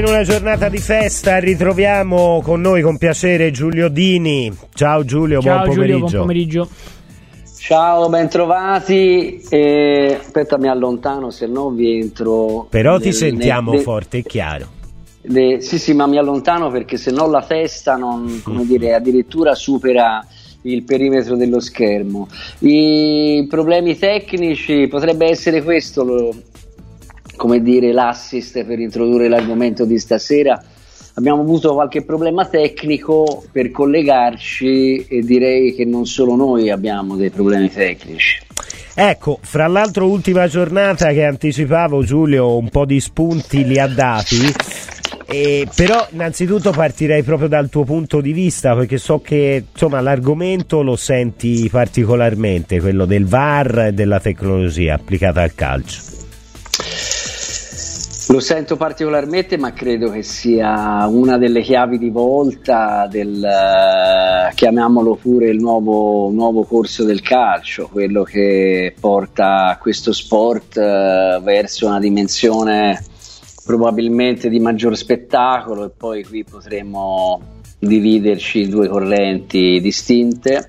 in una giornata di festa ritroviamo con noi con piacere Giulio Dini. Ciao Giulio, Ciao, buon pomeriggio. Giulio, buon pomeriggio. Ciao, bentrovati. Eh, aspetta, mi allontano, se no vi entro. Però ti nel- sentiamo nel- forte e chiaro. de- sì, sì, ma mi allontano perché se no la festa non, come dire, addirittura supera il perimetro dello schermo. I problemi tecnici potrebbe essere questo, lo- come dire, l'assist per introdurre l'argomento di stasera. Abbiamo avuto qualche problema tecnico per collegarci e direi che non solo noi abbiamo dei problemi tecnici. Ecco, fra l'altro ultima giornata che anticipavo Giulio un po' di spunti li ha dati. Eh, però innanzitutto partirei proprio dal tuo punto di vista perché so che insomma l'argomento lo senti particolarmente, quello del VAR e della tecnologia applicata al calcio. Lo sento particolarmente, ma credo che sia una delle chiavi di volta del, eh, chiamiamolo pure il nuovo, nuovo corso del calcio, quello che porta questo sport eh, verso una dimensione probabilmente di maggior spettacolo e poi qui potremo dividerci in due correnti distinte.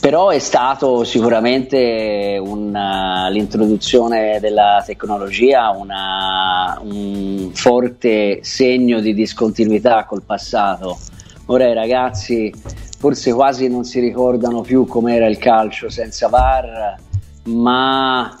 Però è stato sicuramente una- l'introduzione della tecnologia una- un forte segno di discontinuità col passato. Ora i ragazzi forse quasi non si ricordano più com'era il calcio senza VAR, ma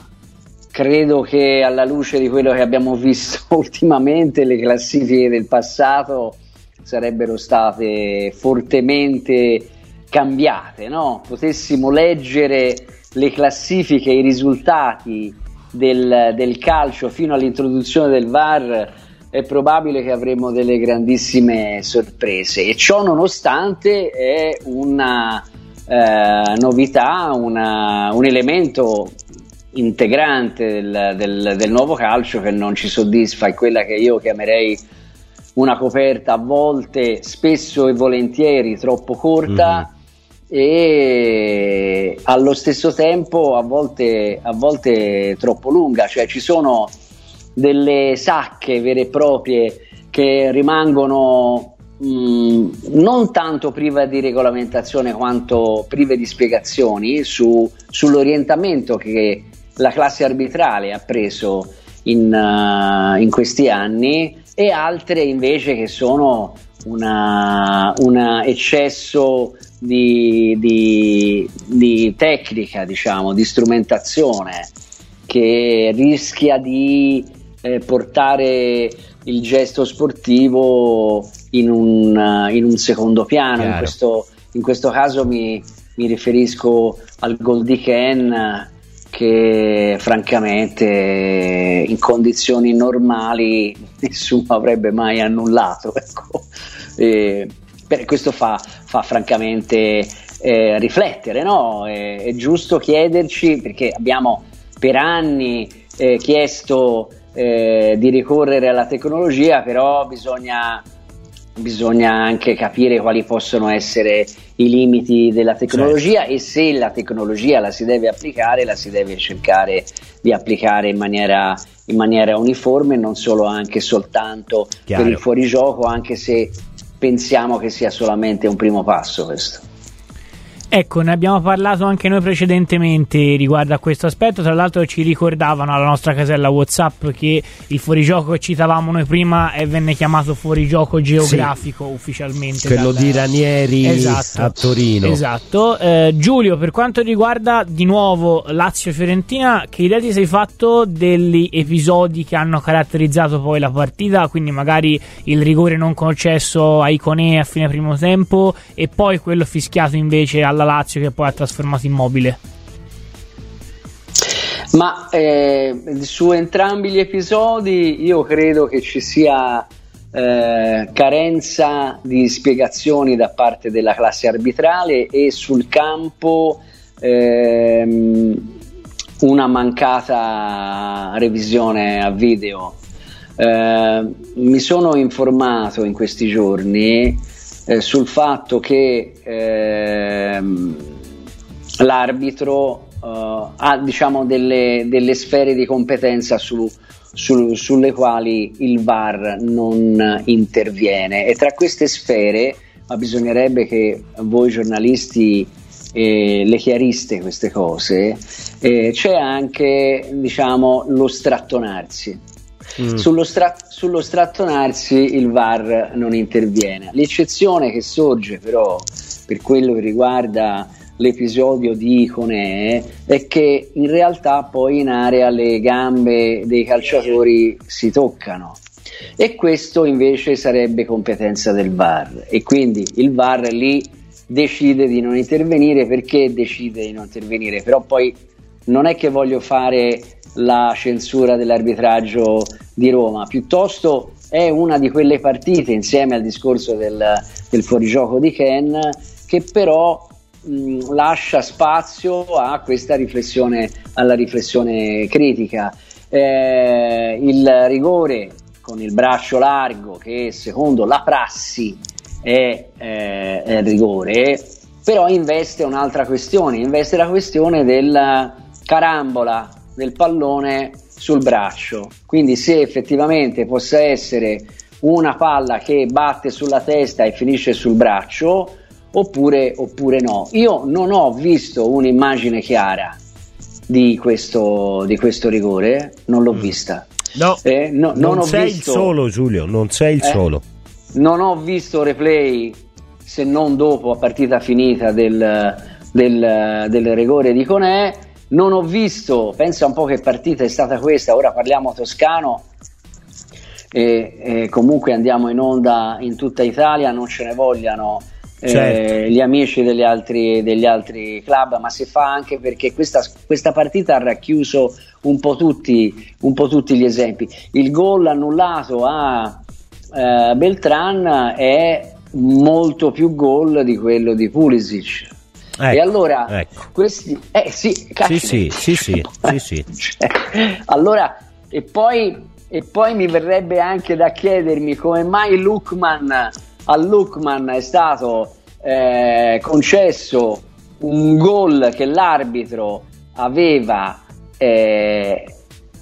credo che alla luce di quello che abbiamo visto ultimamente le classifiche del passato sarebbero state fortemente cambiate, no? Potessimo leggere le classifiche, i risultati del, del calcio fino all'introduzione del VAR, è probabile che avremo delle grandissime sorprese e ciò nonostante è una eh, novità, una- un elemento integrante del, del- del nuovo calcio che non ci soddisfa, è quella che io chiamerei una coperta a volte, spesso e volentieri troppo corta e allo stesso tempo a volte, a volte troppo lunga, cioè ci sono delle sacche vere e proprie che rimangono mh, non tanto prive di regolamentazione quanto prive di spiegazioni su- sull'orientamento che la classe arbitrale ha preso in, eh, in questi anni e altre invece che sono un eccesso di, di- di tecnica, diciamo, di strumentazione che rischia di eh, portare il gesto sportivo in un, eh, in un secondo piano. In questo, in questo caso mi, mi riferisco al gol di Ken che francamente in condizioni normali nessuno avrebbe mai annullato. Ecco. E per- questo fa, fa francamente eh, riflettere, no? È, è giusto chiederci perché abbiamo per anni eh, chiesto eh, di ricorrere alla tecnologia, però bisogna, bisogna anche capire quali possono essere i limiti della tecnologia e se la tecnologia la si deve applicare, la si deve cercare di applicare in maniera, in maniera uniforme, non solo anche soltanto Chiaro. per il fuorigioco, anche se pensiamo che sia solamente un primo passo questo. Ecco, ne abbiamo parlato anche noi precedentemente riguardo a questo aspetto. Tra l'altro, ci ricordavano alla nostra casella WhatsApp che il fuorigioco che citavamo noi prima eh, venne chiamato fuorigioco geografico ufficialmente. Quello dal- di Ranieri Esatto. a Torino. Esatto. Eh, Giulio, per quanto riguarda di nuovo Lazio-Fiorentina, che idea ti sei fatto degli episodi che hanno caratterizzato poi la partita? Quindi magari il rigore non concesso a Iconè a fine primo tempo e poi quello fischiato invece alla Lazio che poi ha trasformato Immobile. Ma eh, su entrambi gli episodi io credo che ci sia eh, carenza di spiegazioni da parte della classe arbitrale e sul campo ehm, una mancata revisione a video. Eh, mi sono informato in questi giorni eh, sul fatto che ehm, l'arbitro eh, ha diciamo delle, delle sfere di competenza su su, sulle quali il VAR non interviene. E tra queste sfere ma bisognerebbe che voi giornalisti eh, le chiariste queste cose eh, c'è anche diciamo lo strattonarsi. Mm. sullo, stra- sullo strattonarsi il VAR non interviene. L'eccezione che sorge però per quello che riguarda l'episodio di Iconè è che in realtà poi in area le gambe dei calciatori si toccano. E questo invece sarebbe competenza del VAR. E quindi il VAR lì decide di non intervenire. Perché decide di non intervenire? Però poi non è che voglio fare la censura dell'arbitraggio di Roma. Piuttosto è una di quelle partite insieme al discorso del, del fuorigioco di Ken che però mh, lascia spazio a questa riflessione, alla riflessione critica. Eh, il rigore con il braccio largo, che secondo la prassi è, eh, è rigore, però investe un'altra questione, investe la questione della carambola del pallone sul braccio. Quindi se effettivamente possa essere una palla che batte sulla testa e finisce sul braccio, oppure, oppure no. Io non ho visto un'immagine chiara di questo, di questo rigore, non l'ho mm. vista. No, eh, no non, non sei visto, il solo Giulio, non sei il eh, solo. Non ho visto replay se non dopo a partita finita del, del, del rigore di Conè. Non ho visto, pensa un po' che partita è stata questa, ora parliamo toscano e, e comunque andiamo in onda in tutta Italia, non ce ne vogliano certo. eh, gli amici degli altri, degli altri, club, ma si fa anche perché questa, questa partita ha racchiuso un po, tutti, un po' tutti gli esempi. Il gol annullato a eh, Beltran è molto più gol di quello di Pulisic. Ecco, e allora ecco. questi eh sì, sì, sì, sì, sì, sì, sì. cioè, allora e poi, e poi mi verrebbe anche da chiedermi come mai Lukman a Lukman è stato eh, concesso un gol che l'arbitro aveva eh,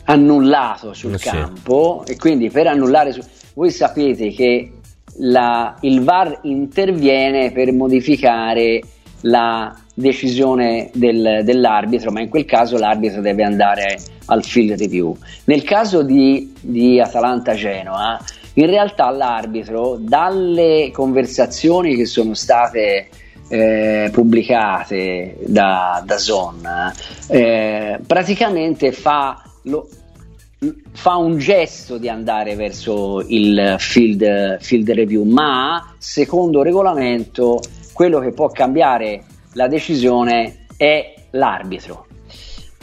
annullato sul eh sì. campo e quindi per annullare su... voi sapete che la, il VAR interviene per modificare la decisione del, dell'arbitro, ma in quel caso l'arbitro deve andare al field review. Nel caso di, di Atalanta-Genoa, in realtà l'arbitro, dalle conversazioni che sono state eh, pubblicate da, da Zon, eh, praticamente fa, lo, fa, un gesto di andare verso il field, field review, ma secondo regolamento quello che può cambiare la decisione è l'arbitro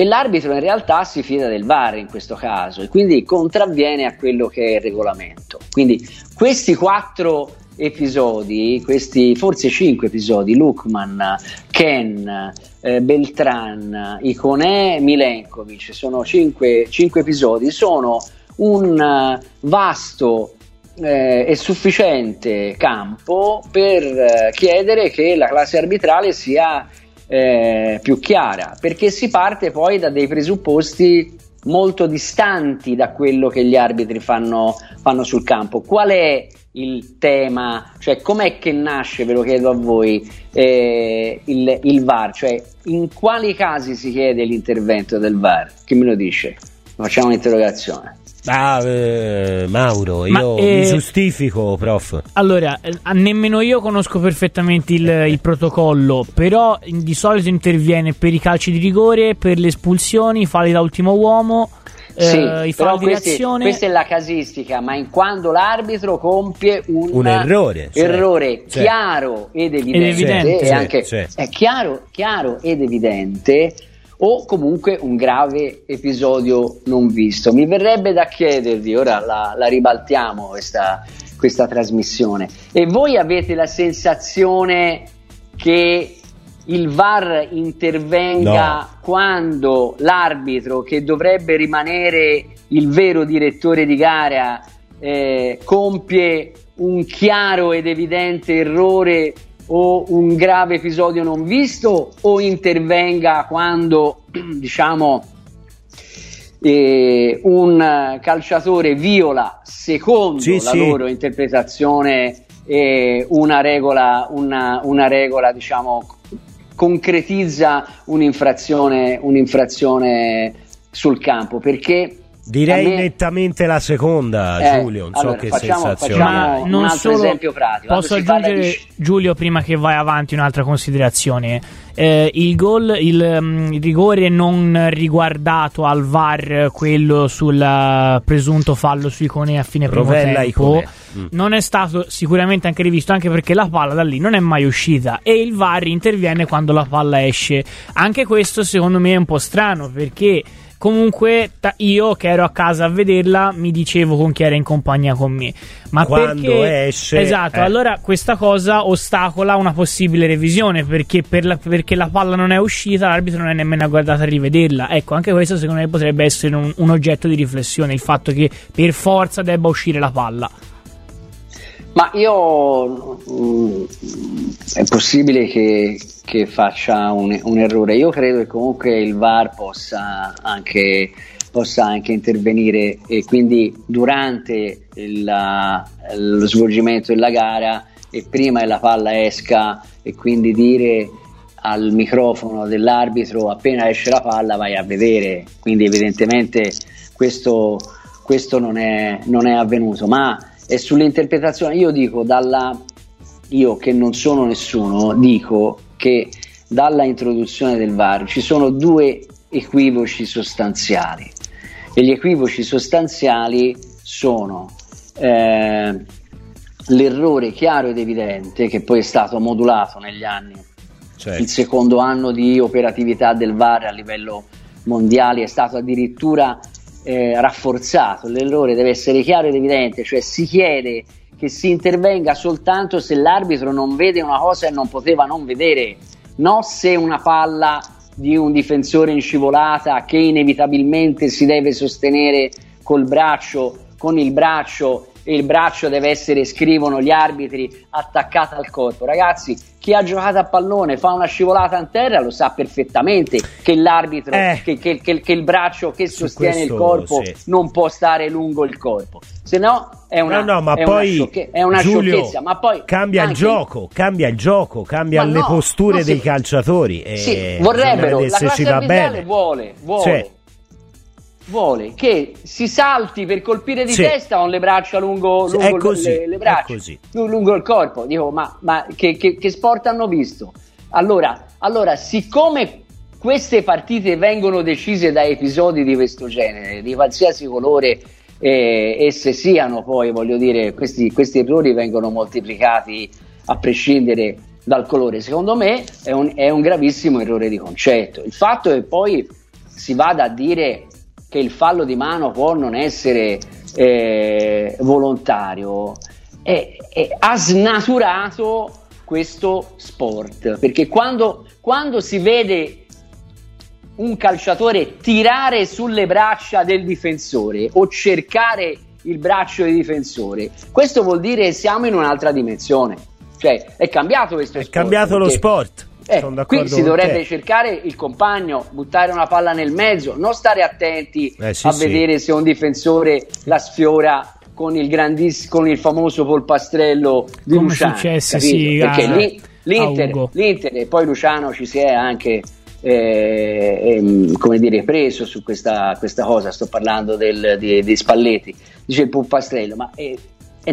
e l'arbitro in realtà si fida del VAR in questo caso e quindi contravviene a quello che è il regolamento. Quindi questi quattro episodi, questi forse cinque episodi, Lukman, Ken, eh, Beltran, Iconè, Milenkovic, sono cinque, cinque episodi, sono un uh, vasto eh, e sufficiente campo per eh, chiedere che la classe arbitrale sia eh, più chiara, perché si parte poi da dei presupposti molto distanti da quello che gli arbitri fanno, fanno sul campo. Qual è il tema? Cioè, com'è che nasce, ve lo chiedo a voi, eh, il, il, VAR? Cioè, in quali casi si chiede l'intervento del VAR? Chi me lo dice? Facciamo un'interrogazione. Ah, eh, Mauro, io eh, mi giustifico, prof. Allora, eh, nemmeno io conosco perfettamente il, il, protocollo, però di solito interviene per i calci di rigore, per le espulsioni, falli da ultimo uomo. Eh, sì, i falli questi, di azione. questa è la casistica, ma in quando l'arbitro compie un, un errore, cioè, errore cioè, chiaro ed evidente, ed evidente. Cioè, anche, cioè. è chiaro, chiaro ed evidente o comunque un grave episodio non visto. Mi verrebbe da chiedervi, ora la, la ribaltiamo questa, questa trasmissione, e voi avete la sensazione che il VAR intervenga no. quando l'arbitro, che dovrebbe rimanere il vero direttore di gara, eh, compie un chiaro ed evidente errore o un grave episodio non visto o intervenga quando diciamo eh, un calciatore viola, secondo Sì, la sì. loro interpretazione, eh, una regola, una, una regola, diciamo, concretizza un'infrazione, un'infrazione sul campo perché Direi me- nettamente la seconda, Eh, Giulio. Non so allora, che facciamo- sensazione. facciamo- Ma un non altro solo esempio pratico. Posso aggiungere di- Giulio prima che vai avanti un'altra considerazione Eh, il gol il, il rigore non riguardato al VAR quello sul eh, presunto fallo su Icone a fine primo Rovella tempo Icone. Mm. non è stato sicuramente anche rivisto anche perché la palla da lì non è mai uscita e il VAR interviene quando la palla esce anche questo secondo me è un po' strano perché comunque ta- io che ero a casa a vederla mi dicevo con chi era in compagnia con me. Ma Quando perché esce, esatto eh. allora questa cosa ostacola una possibile revisione perché, per la, perché la palla non è uscita l'arbitro non è nemmeno guardato a rivederla. Ecco anche questo secondo me potrebbe essere un, un oggetto di riflessione il fatto che per forza debba uscire la palla Ma io mm, è possibile che, che faccia un, un errore. Io credo che comunque il VAR possa anche, possa anche intervenire e quindi durante il- lo svolgimento della gara e prima che la palla esca e quindi dire al microfono dell'arbitro appena esce la palla vai a vedere. Quindi evidentemente questo, questo non, è, non è avvenuto. Ma è sull'interpretazione. Io dico dalla io che non sono nessuno, dico che dalla introduzione del VAR ci sono due equivoci sostanziali. E gli equivoci sostanziali sono eh, l'errore chiaro ed evidente, che poi è stato modulato negli anni Certo. il secondo anno di operatività del VAR a livello mondiale è stato addirittura eh, rafforzato. L'errore deve essere chiaro ed evidente, cioè si chiede che si intervenga soltanto se l'arbitro non vede una cosa e non poteva non vedere, non se una palla di un difensore in scivolata che inevitabilmente si deve sostenere col braccio, con il braccio e il braccio deve essere, scrivono gli arbitri, attaccato al corpo. Ragazzi, chi ha giocato a pallone fa una scivolata in terra lo sa perfettamente che l'arbitro, Eh. che, che- che- che il braccio che sostiene il questo, corpo sì. non può stare lungo il corpo, se no è una, no, no, ma è poi una, sciocche- è una Giulio, sciocchezza. Ma poi cambia il anche- gioco, cambia il gioco, cambia le no, posture dei calciatori. Sì, bisogna vorrebbero, la se classe va bene. vuole, vuole, vuole che si salti per colpire di Sì. testa con le braccia lungo, lungo così, le, le braccia, lungo il corpo. Dico, ma, ma che, che- che sport hanno visto? Allora, allora, siccome queste partite vengono decise da episodi di questo genere, di qualsiasi colore eh, esse siano, poi voglio dire, questi, questi errori vengono moltiplicati a prescindere dal colore. Secondo me è un, è un gravissimo errore di concetto. Il fatto che poi si vada a dire che il fallo di mano può non essere eh, volontario è- è- ha snaturato questo sport perché quando, quando si vede un calciatore tirare sulle braccia del difensore o cercare il braccio del difensore, questo vuol dire che siamo in un'altra dimensione. Cioè, è cambiato questo È sport. cambiato lo sport. Eh, qui si dovrebbe te. cercare il compagno, buttare una palla nel mezzo, non stare attenti Eh, sì, a sì. vedere se un difensore la sfiora con il, grandiss- con il famoso polpastrello di Come Luciano. successe, sì, Perché a- lì- l'Inter, l'Inter e poi Luciano ci si è anche eh, ehm, come dire, preso su questa, questa cosa. Sto parlando del, di, di Spalletti, dice il polpastrello, ma eh,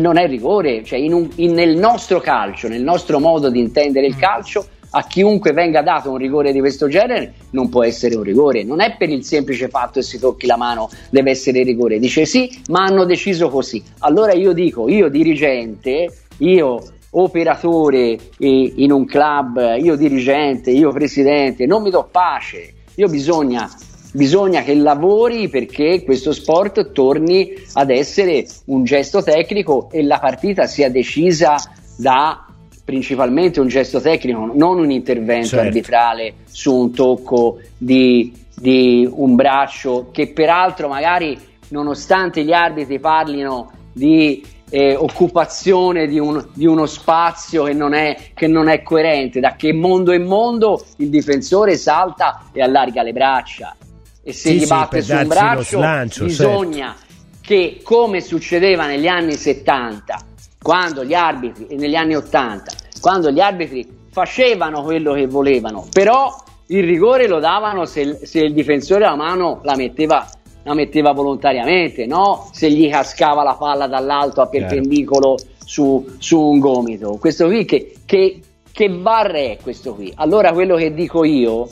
non è rigore, cioè in un- in- nel nostro calcio, nel nostro modo di intendere Mm. il calcio, a chiunque venga dato un rigore di questo genere non può essere un rigore, non è per il semplice fatto che si tocchi la mano deve essere rigore, dice sì, ma hanno deciso così. Allora io dico, io dirigente, io operatore in un club, io dirigente, io presidente, non mi do pace, io bisogna Bisogna che lavori perché questo sport torni ad essere un gesto tecnico e la partita sia decisa da principalmente un gesto tecnico, non un intervento Certo. arbitrale su un tocco di, di un braccio che peraltro magari nonostante gli arbitri parlino di eh, occupazione di, un- di uno spazio che non, è, che non è coerente, da che mondo in mondo il difensore salta e allarga le braccia. e se sì, gli batte sì, su un braccio slancio, bisogna certo. che come succedeva negli anni 70 quando gli arbitri negli anni 80 quando gli arbitri facevano quello che volevano però il rigore lo davano se, se il difensore la mano la metteva, la metteva volontariamente no? se gli cascava la palla dall'alto a perpendicolo su, su un gomito. Questo qui che, che, che barre è questo qui? Allora quello che dico io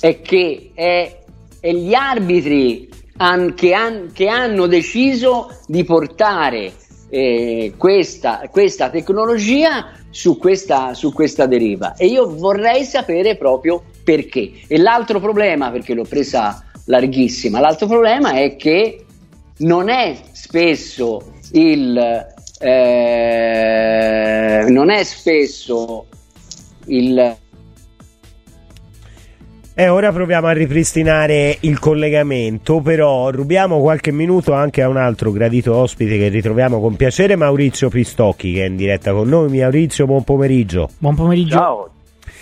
è che è, è gli arbitri an, che, han, che, hanno deciso di portare eh, questa, questa, tecnologia su questa, su questa deriva e io vorrei sapere proprio perché. E l'altro problema, perché l'ho presa larghissima, l'altro problema è che non è spesso il eh, non è spesso il e ora proviamo a ripristinare il collegamento, però rubiamo qualche minuto anche a un altro gradito ospite che ritroviamo con piacere, Maurizio Pistocchi che è in diretta con noi. Maurizio, buon pomeriggio. Buon pomeriggio. Ciao,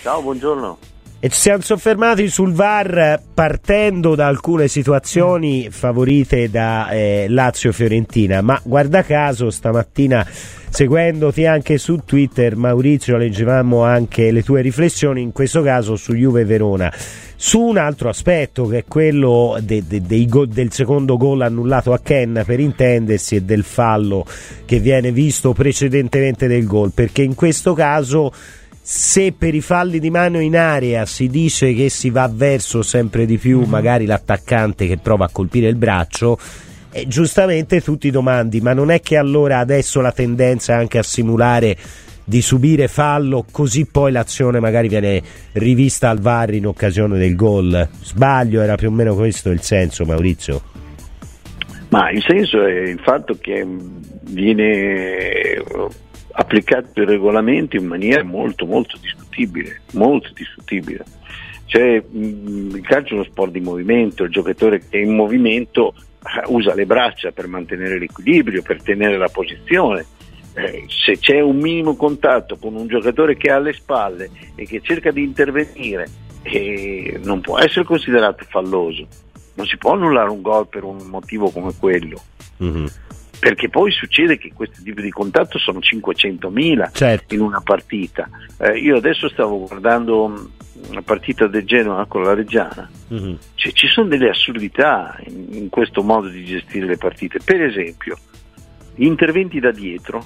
ciao, buongiorno. E ci siamo soffermati sul VAR partendo da alcune situazioni favorite da eh, Lazio-Fiorentina, ma guarda caso stamattina seguendoti anche su Twitter Maurizio leggevamo anche le tue riflessioni, in questo caso su Juve-Verona su un altro aspetto che è quello de, de, de del secondo gol annullato a Ken per intendersi e del fallo che viene visto precedentemente del gol. Perché in questo caso se per i falli di mano in area si dice che si va verso sempre di più mm-hmm. magari l'attaccante che prova a colpire il braccio eh, giustamente tu ti domandi ma non è che allora adesso la tendenza è anche a simulare di subire fallo, così poi l'azione magari viene rivista al VAR in occasione del gol. Sbaglio, era più o meno questo il senso, Maurizio? Ma il senso è il fatto che viene applicato il regolamento in maniera molto molto discutibile, molto discutibile. Cioè, il calcio è uno sport di movimento, il giocatore che è in movimento eh, usa le braccia per mantenere l'equilibrio, per tenere la posizione eh, se c'è un minimo contatto con un giocatore che ha alle spalle e che cerca di intervenire, eh, non può essere considerato falloso. Non si può annullare un gol per un motivo come quello. Mm-hmm. Perché poi succede che questi tipi di contatto sono 500.000 certo. in una partita. Eh, io adesso stavo guardando una partita del Genoa con la Reggiana, mm-hmm. cioè, ci sono delle assurdità in, in questo modo di gestire le partite. Per esempio, gli interventi da dietro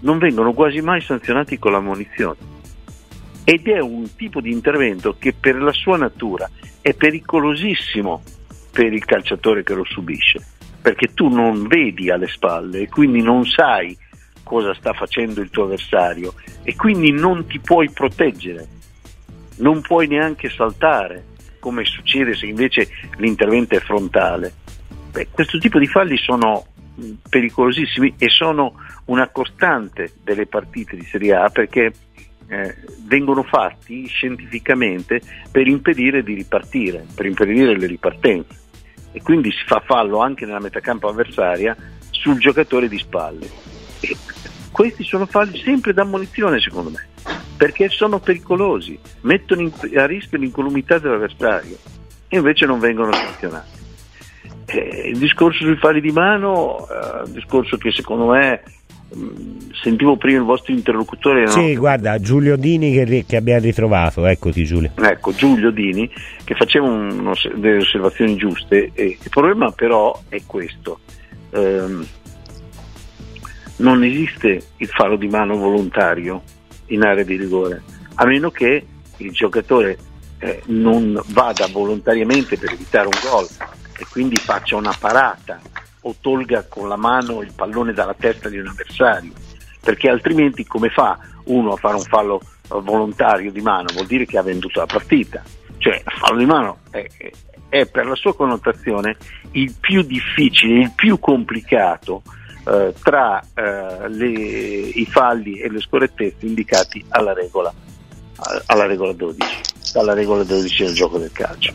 non vengono quasi mai sanzionati con la munizione. Ed è un tipo di intervento che per la sua natura è pericolosissimo per il calciatore che lo subisce, perché tu non vedi alle spalle e quindi non sai cosa sta facendo il tuo avversario e quindi non ti puoi proteggere, non puoi neanche saltare, come succede se invece l'intervento è frontale. Beh, questo tipo di falli sono pericolosissimi e sono una costante delle partite di Serie A perché eh, vengono fatti scientificamente per impedire di ripartire, per impedire le ripartenze e quindi si fa fallo anche nella metacampo avversaria sul giocatore di spalle. E questi sono falli sempre da ammonizione secondo me, perché sono pericolosi, mettono in, a rischio l'incolumità dell'avversario e invece non vengono sanzionati. Eh, il discorso sui falli di mano, eh, un discorso che secondo me sentivo prima il vostro interlocutore. No? Sì, guarda, Giulio Dini che, che, abbiamo ritrovato, eccoti Giulio. Ecco, Giulio Dini che faceva un, delle osservazioni giuste. E il problema però è questo. Ehm, non esiste il fallo di mano volontario in area di rigore, a meno che il giocatore eh, non vada volontariamente per evitare un gol e quindi faccia una parata o tolga con la mano il pallone dalla testa di un avversario, perché altrimenti come fa uno a fare un fallo eh, volontario di mano? Vuol dire che ha venduto la partita. Cioè, fallo di mano è, è per la sua connotazione il più difficile, il più complicato eh, tra eh, le, i falli e le scorrettezze indicati alla regola, alla regola 12, alla regola 12 del gioco del calcio.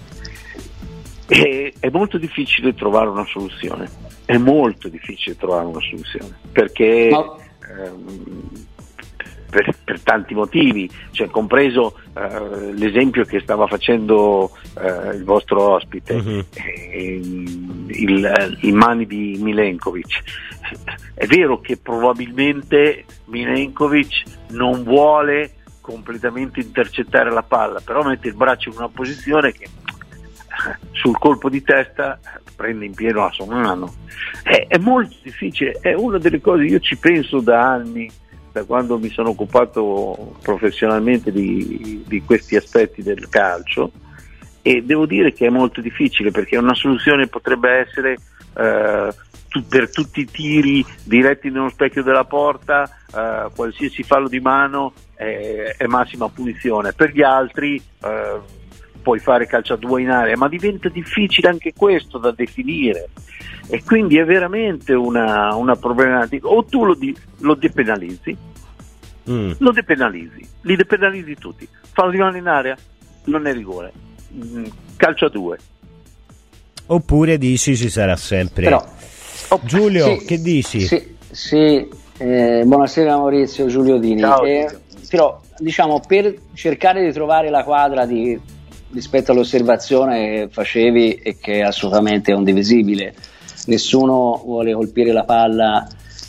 E, è molto difficile trovare una soluzione, è molto difficile trovare una soluzione perché, Ma... ehm, per, per, tanti motivi, cioè, compreso eh, l'esempio che stava facendo eh, il vostro ospite, uh-huh. il, in mani di Milenkovic. È vero che probabilmente Milenkovic non vuole completamente intercettare la palla, però mette il braccio in una posizione che sul colpo di testa prende in pieno la sua mano. È, è molto difficile, è una delle cose, io ci penso da anni da quando mi sono occupato professionalmente di, di, questi aspetti del calcio e devo dire che è molto difficile perché una soluzione potrebbe essere eh, per tutti i tiri diretti nello specchio della porta, eh, qualsiasi fallo di mano è, è, massima punizione, per gli altri eh, puoi fare calcio a due in area, ma diventa difficile anche questo da definire e quindi è veramente una, una problematica. O tu lo, di, lo depenalizzi, mm. lo depenalizzi, li depenalizzi tutti. Fallo di mano in area non è rigore, mm, calcio a due. Oppure dici ci sarà sempre. Però, oh, Giulio, sì, che dici? Sì, sì eh, buonasera Maurizio Giulio Dini. Ciao, eh, però diciamo per cercare di trovare la quadra di, rispetto all'osservazione che facevi e che è assolutamente condivisibile. Nessuno vuole colpire la palla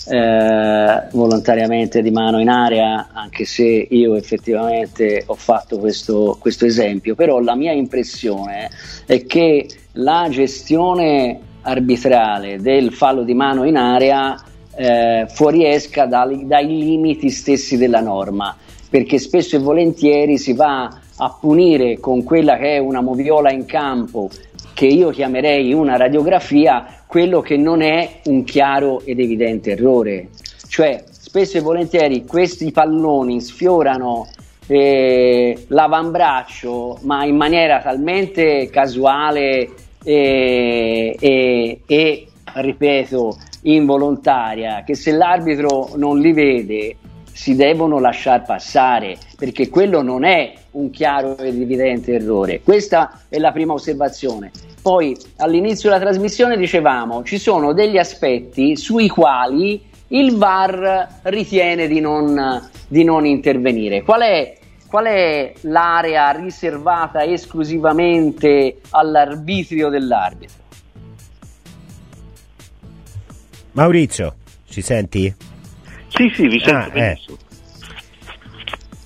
eh, volontariamente di mano in area, anche se io effettivamente ho fatto questo, questo esempio, però la mia impressione è che la gestione arbitrale del fallo di mano in area eh, fuoriesca dai, dai limiti stessi della norma, perché spesso e volentieri si va a punire con quella che è una moviola in campo che io chiamerei una radiografia quello che non è un chiaro ed evidente errore. Cioè, spesso e volentieri questi palloni sfiorano eh, l'avambraccio, ma in maniera talmente casuale e, e, e, ripeto, involontaria, che se l'arbitro non li vede si devono lasciare passare, perché quello non è un chiaro ed evidente errore. Questa è la prima osservazione. Poi all'inizio della trasmissione dicevamo ci sono degli aspetti sui quali il VAR ritiene di non, di non intervenire. Qual è, qual è l'area riservata esclusivamente all'arbitrio dell'arbitro? Maurizio, ci senti? Sì, sì, vi sento ah, eh. benissimo. Eh.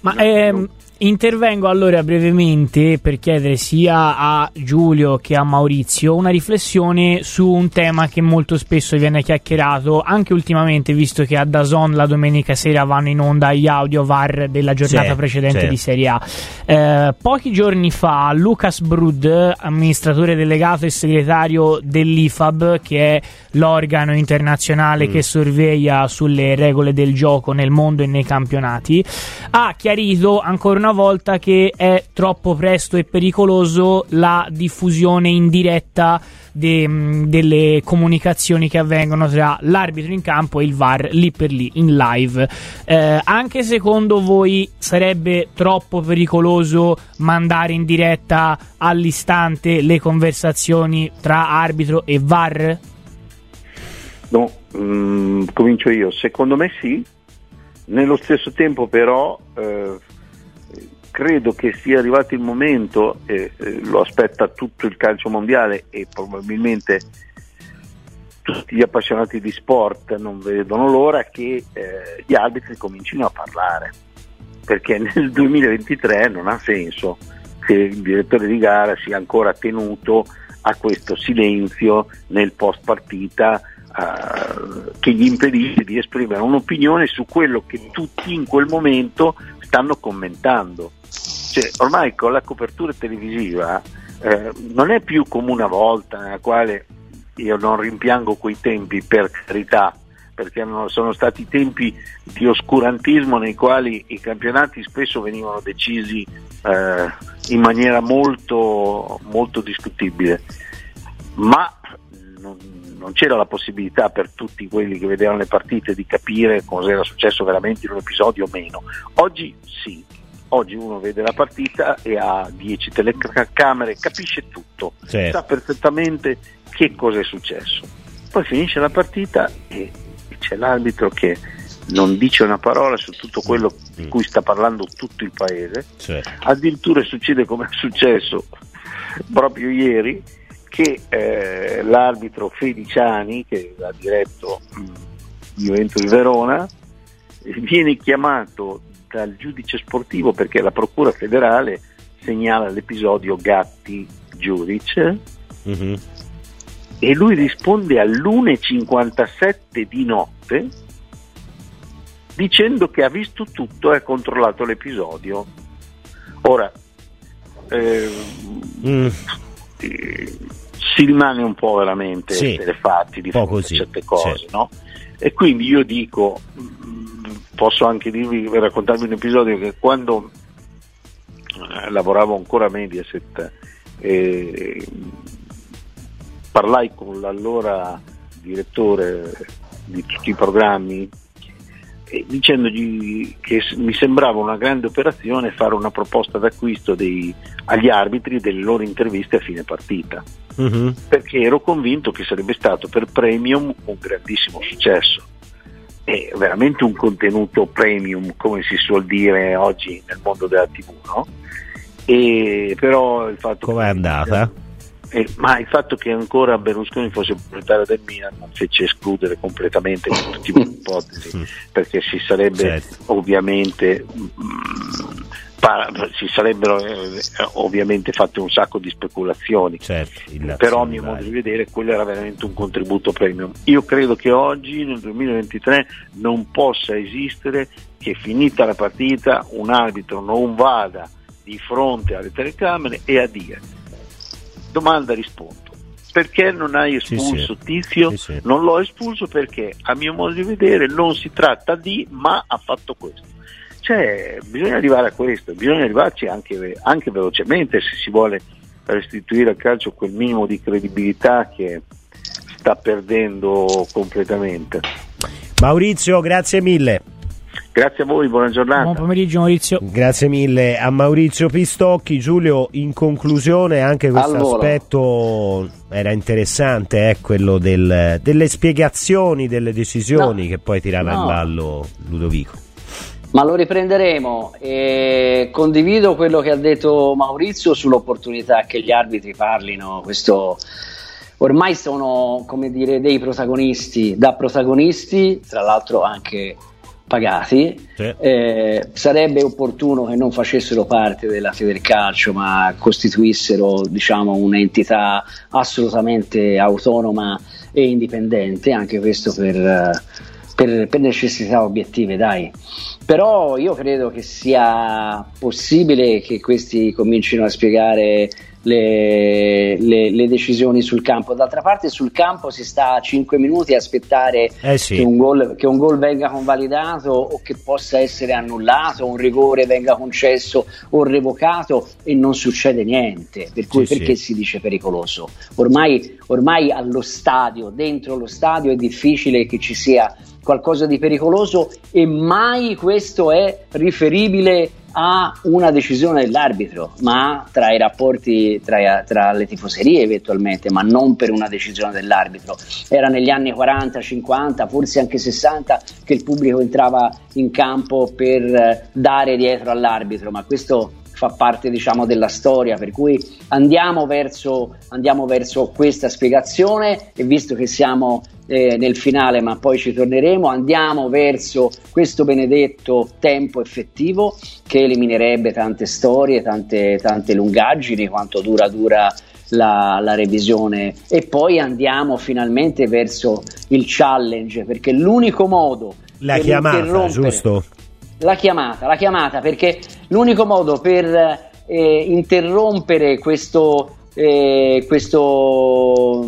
Ma ehm, Intervengo allora brevemente per chiedere sia a Giulio che a Maurizio una riflessione su un tema che molto spesso viene chiacchierato anche ultimamente, visto che a Dazon la domenica sera vanno in onda gli audio VAR della giornata sì, precedente sì. di Serie A. Eh, pochi giorni fa Lucas Brud, amministratore delegato e segretario dell'IFAB, che è l'organo internazionale mm. che sorveglia sulle regole del gioco nel mondo e nei campionati, ha chiarito ancora una una volta che è troppo presto e pericoloso la diffusione indiretta de, mm, delle comunicazioni che avvengono tra l'arbitro in campo e il VAR lì per lì in live. Eh, anche secondo voi sarebbe troppo pericoloso mandare in diretta all'istante le conversazioni tra arbitro e VAR? No, mm, comincio io. Secondo me sì. Nello stesso tempo però eh, credo che sia arrivato il momento, eh, eh, lo aspetta tutto il calcio mondiale e probabilmente tutti gli appassionati di sport non vedono l'ora che eh, gli arbitri comincino a parlare, perché nel 2023 non ha senso che il direttore di gara sia ancora tenuto a questo silenzio nel post partita che gli impedisce di esprimere un'opinione su quello che tutti in quel momento stanno commentando. Cioè, ormai con la copertura televisiva eh, non è più come una volta nella quale io non rimpiango quei tempi per carità, perché sono stati tempi di oscurantismo nei quali i campionati spesso venivano decisi eh, in maniera molto, molto discutibile, ma non, non, c'era la possibilità per tutti quelli che vedevano le partite di capire cosa era successo veramente in un episodio o meno. Oggi sì, oggi uno vede la partita e ha 10 telecamere, capisce tutto, certo. sa perfettamente che cosa è successo. Poi finisce la partita e c'è l'arbitro che non dice una parola su tutto quello di cui sta parlando tutto il paese. Certo. Addirittura succede come è successo proprio ieri che eh, l'arbitro Feliciani, che ha diretto mh, Juventus Verona, viene chiamato dal giudice sportivo perché la Procura federale segnala l'episodio Gatti-Giudice Mhm. e lui risponde all'1.57 di notte dicendo che ha visto tutto e ha controllato l'episodio. Ora, ehm, Mm, eh, si rimane un po' veramente Sì, fatti di fronte così, certe cose, certo. no? E quindi io dico, mm, posso anche dirvi, raccontarvi un episodio che quando eh, lavoravo ancora a Mediaset eh, parlai con l'allora direttore di tutti i programmi eh, dicendogli che mi sembrava una grande operazione fare una proposta d'acquisto dei- agli arbitri delle loro interviste a fine partita mhm. perché ero convinto che sarebbe stato per Premium un grandissimo successo. È veramente un contenuto premium, come si suol dire oggi nel mondo della TV, no? E però il fatto Com'è andata? Eh, ma il fatto che ancora Berlusconi fosse proprietario del Milan non fece escludere completamente questo tipo di ipotesi, Mm. perché si sarebbe Certo. ovviamente mm, pa- si sarebbero eh, ovviamente fatte un sacco di speculazioni. Certo, a mio modo di vedere quello era veramente un contributo premium. Io credo che oggi nel 2023 non possa esistere che finita la partita un arbitro non vada di fronte alle telecamere e a dire domanda rispondo perché non hai espulso sì. Tizio? Sì. Non l'ho espulso perché a mio modo di vedere non si tratta di ma ha fatto questo. Cioè, bisogna arrivare a questo, bisogna arrivarci anche, anche velocemente se si vuole restituire al calcio quel minimo di credibilità che sta perdendo completamente. Maurizio, grazie mille. Grazie a voi, buona giornata. Buon pomeriggio Maurizio. Grazie mille a Maurizio Pistocchi. Giulio, in conclusione, anche questo Al volo. aspetto era interessante, eh, quello del- delle spiegazioni, delle decisioni No. che poi tirava in No. ballo Ludovico. Ma lo riprenderemo e condivido quello che ha detto Maurizio sull'opportunità che gli arbitri parlino. Questo ormai sono come dire dei protagonisti, da protagonisti, tra l'altro anche pagati. Sì. Eh, sarebbe opportuno che non facessero parte della Federcalcio, ma costituissero diciamo, un'entità assolutamente autonoma e indipendente, anche questo per, eh, per- per necessità obiettive, dai. Però io credo che sia possibile che questi comincino a spiegare le, le- le decisioni sul campo. D'altra parte sul campo si sta a 5 minuti a aspettare Eh sì. che, un gol, che un gol venga convalidato o che possa essere annullato, un rigore venga concesso o revocato e non succede niente. Per cui Sì, perché sì. si dice pericoloso? Ormai, ormai allo stadio, dentro lo stadio è difficile che ci sia qualcosa di pericoloso e mai questo è riferibile a una decisione dell'arbitro, ma tra i rapporti tra, tra le tifoserie eventualmente, ma non per una decisione dell'arbitro. Era negli anni 40, 50, forse anche 60 che il pubblico entrava in campo per eh, dare dietro all'arbitro, ma questo fa parte diciamo della storia per cui andiamo verso, andiamo verso questa spiegazione e visto che siamo eh, nel finale ma poi ci torneremo andiamo verso questo benedetto tempo effettivo che eliminerebbe tante storie tante, tante lungaggini quanto dura dura la, la revisione e poi andiamo finalmente verso il challenge perché l'unico modo La per chiamata, giusto? la chiamata, la chiamata, perché l'unico modo per eh, interrompere questo, eh, questo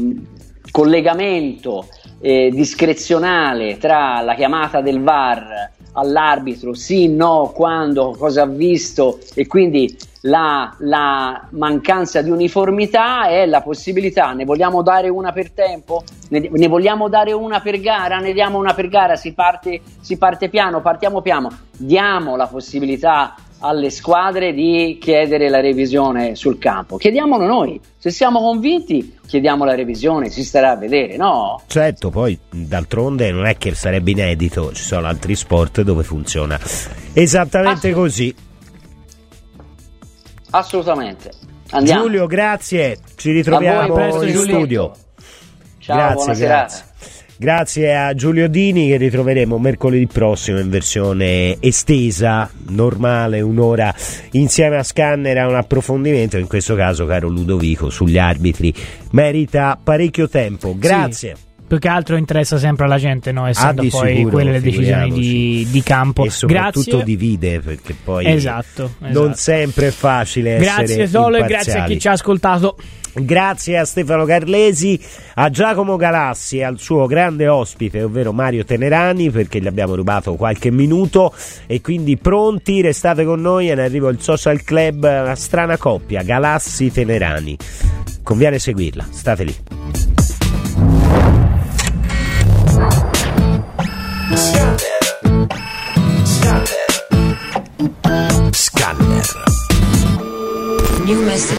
collegamento eh, discrezionale tra la chiamata del VAR all'arbitro, sì, no, quando, cosa ha visto e quindi la, la mancanza di uniformità è la possibilità, ne vogliamo dare una per tempo, ne, ne vogliamo dare una per gara, ne diamo una per gara, si parte, si parte piano, partiamo piano, diamo la possibilità alle squadre di chiedere la revisione sul campo. Chiediamolo noi. Se siamo convinti, chiediamo la revisione, si starà a vedere, no? Certo, poi d'altronde non è che sarebbe inedito, ci sono altri sport dove funziona esattamente Assolut- così. Assolutamente. Andiamo. Giulio, grazie, ci ritroviamo presto, in Giulio. studio. Ciao, grazie, buona grazie. serata. Grazie a Giulio Dini che ritroveremo mercoledì prossimo in versione estesa, normale, un'ora insieme a Scanner a un approfondimento, in questo caso caro Ludovico sugli arbitri, merita parecchio tempo. Grazie. Più che altro interessa sempre alla gente, no? essendo Ah, poi sicuro, quelle le decisioni di, di campo. E soprattutto Grazie. divide perché poi Esatto, non esatto. sempre è facile essere Grazie Solo e grazie a imparziali. chi ci ha ascoltato. Grazie a Stefano Carlesi, a Giacomo Galassi e al suo grande ospite, ovvero Mario Tenerani, perché gli abbiamo rubato qualche minuto e quindi pronti, restate con noi e ne arrivo il social club, una strana coppia, Galassi-Tenerani. Conviene seguirla, state lì. Scanner. New message.